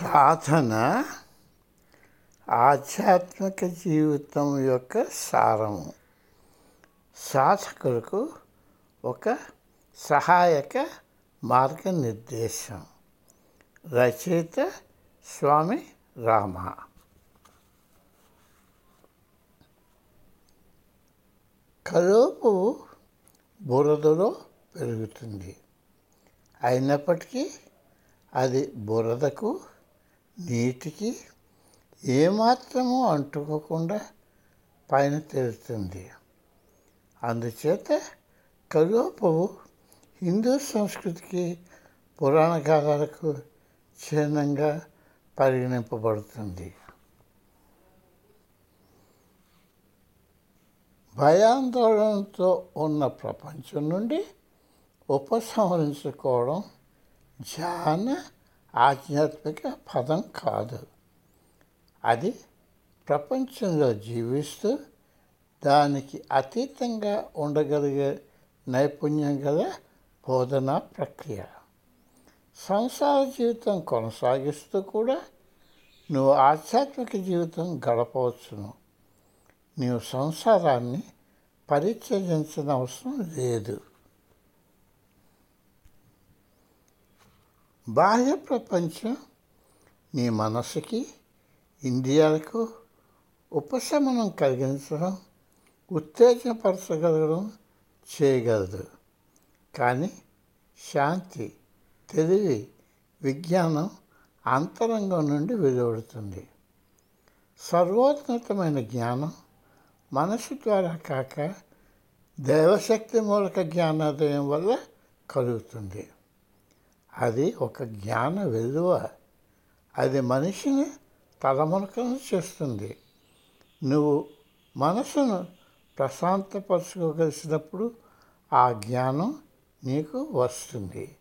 సాధన ఆధ్యాత్మిక జీవితం యొక్క సారము. సాధకులకు ఒక సహాయక మార్గనిర్దేశం. రచయిత స్వామి రామ. కలోపు బురదలో పెరుగుతుంది. అయినప్పటికీ అది బురదకు నీటికి ఏమాత్రము అంటుకోకుండా పైన తేలుతుంది అందుచేత కలువపువ్వు హిందూ సంస్కృతికి పురాణ గాథలకు చిహ్నంగా పరిగణింపబడుతుంది. భయాందోళనతో ఉన్న ప్రపంచం నుండి ఉపసంహరించుకోవడం ధ్యాన ఆధ్యాత్మిక పదం కాదు. అది ప్రపంచంలో జీవిస్తూ దానికి అతీతంగా ఉండగలిగే నైపుణ్యం గల బోధనా ప్రక్రియ. సంసార జీవితం కొనసాగిస్తూ కూడా నువ్వు ఆధ్యాత్మిక జీవితం గడపవచ్చును. నీవు సంసారాన్ని పరిత్యజించిన అవసరం లేదు. బాహ్య ప్రపంచం మీ మనసుకి ఇంద్రియాలకు ఉపశమనం కలిగించడం ఉత్తేజపరచగలగడం చేయగలదు. కానీ శాంతి తెలివి విజ్ఞానం అంతరంగం నుండి వెలువడుతుంది. సర్వోన్నతమైన జ్ఞానం మనసు ద్వారా కాక దైవశక్తి మూలక జ్ఞానోదయం వల్ల కలుగుతుంది. అది ఒక జ్ఞాన విలువ. అది మనిషిని తలమునకను చేస్తుంది. నువ్వు మనసును ప్రశాంతపరచుకోగలిసినప్పుడు ఆ జ్ఞానం నీకు వస్తుంది.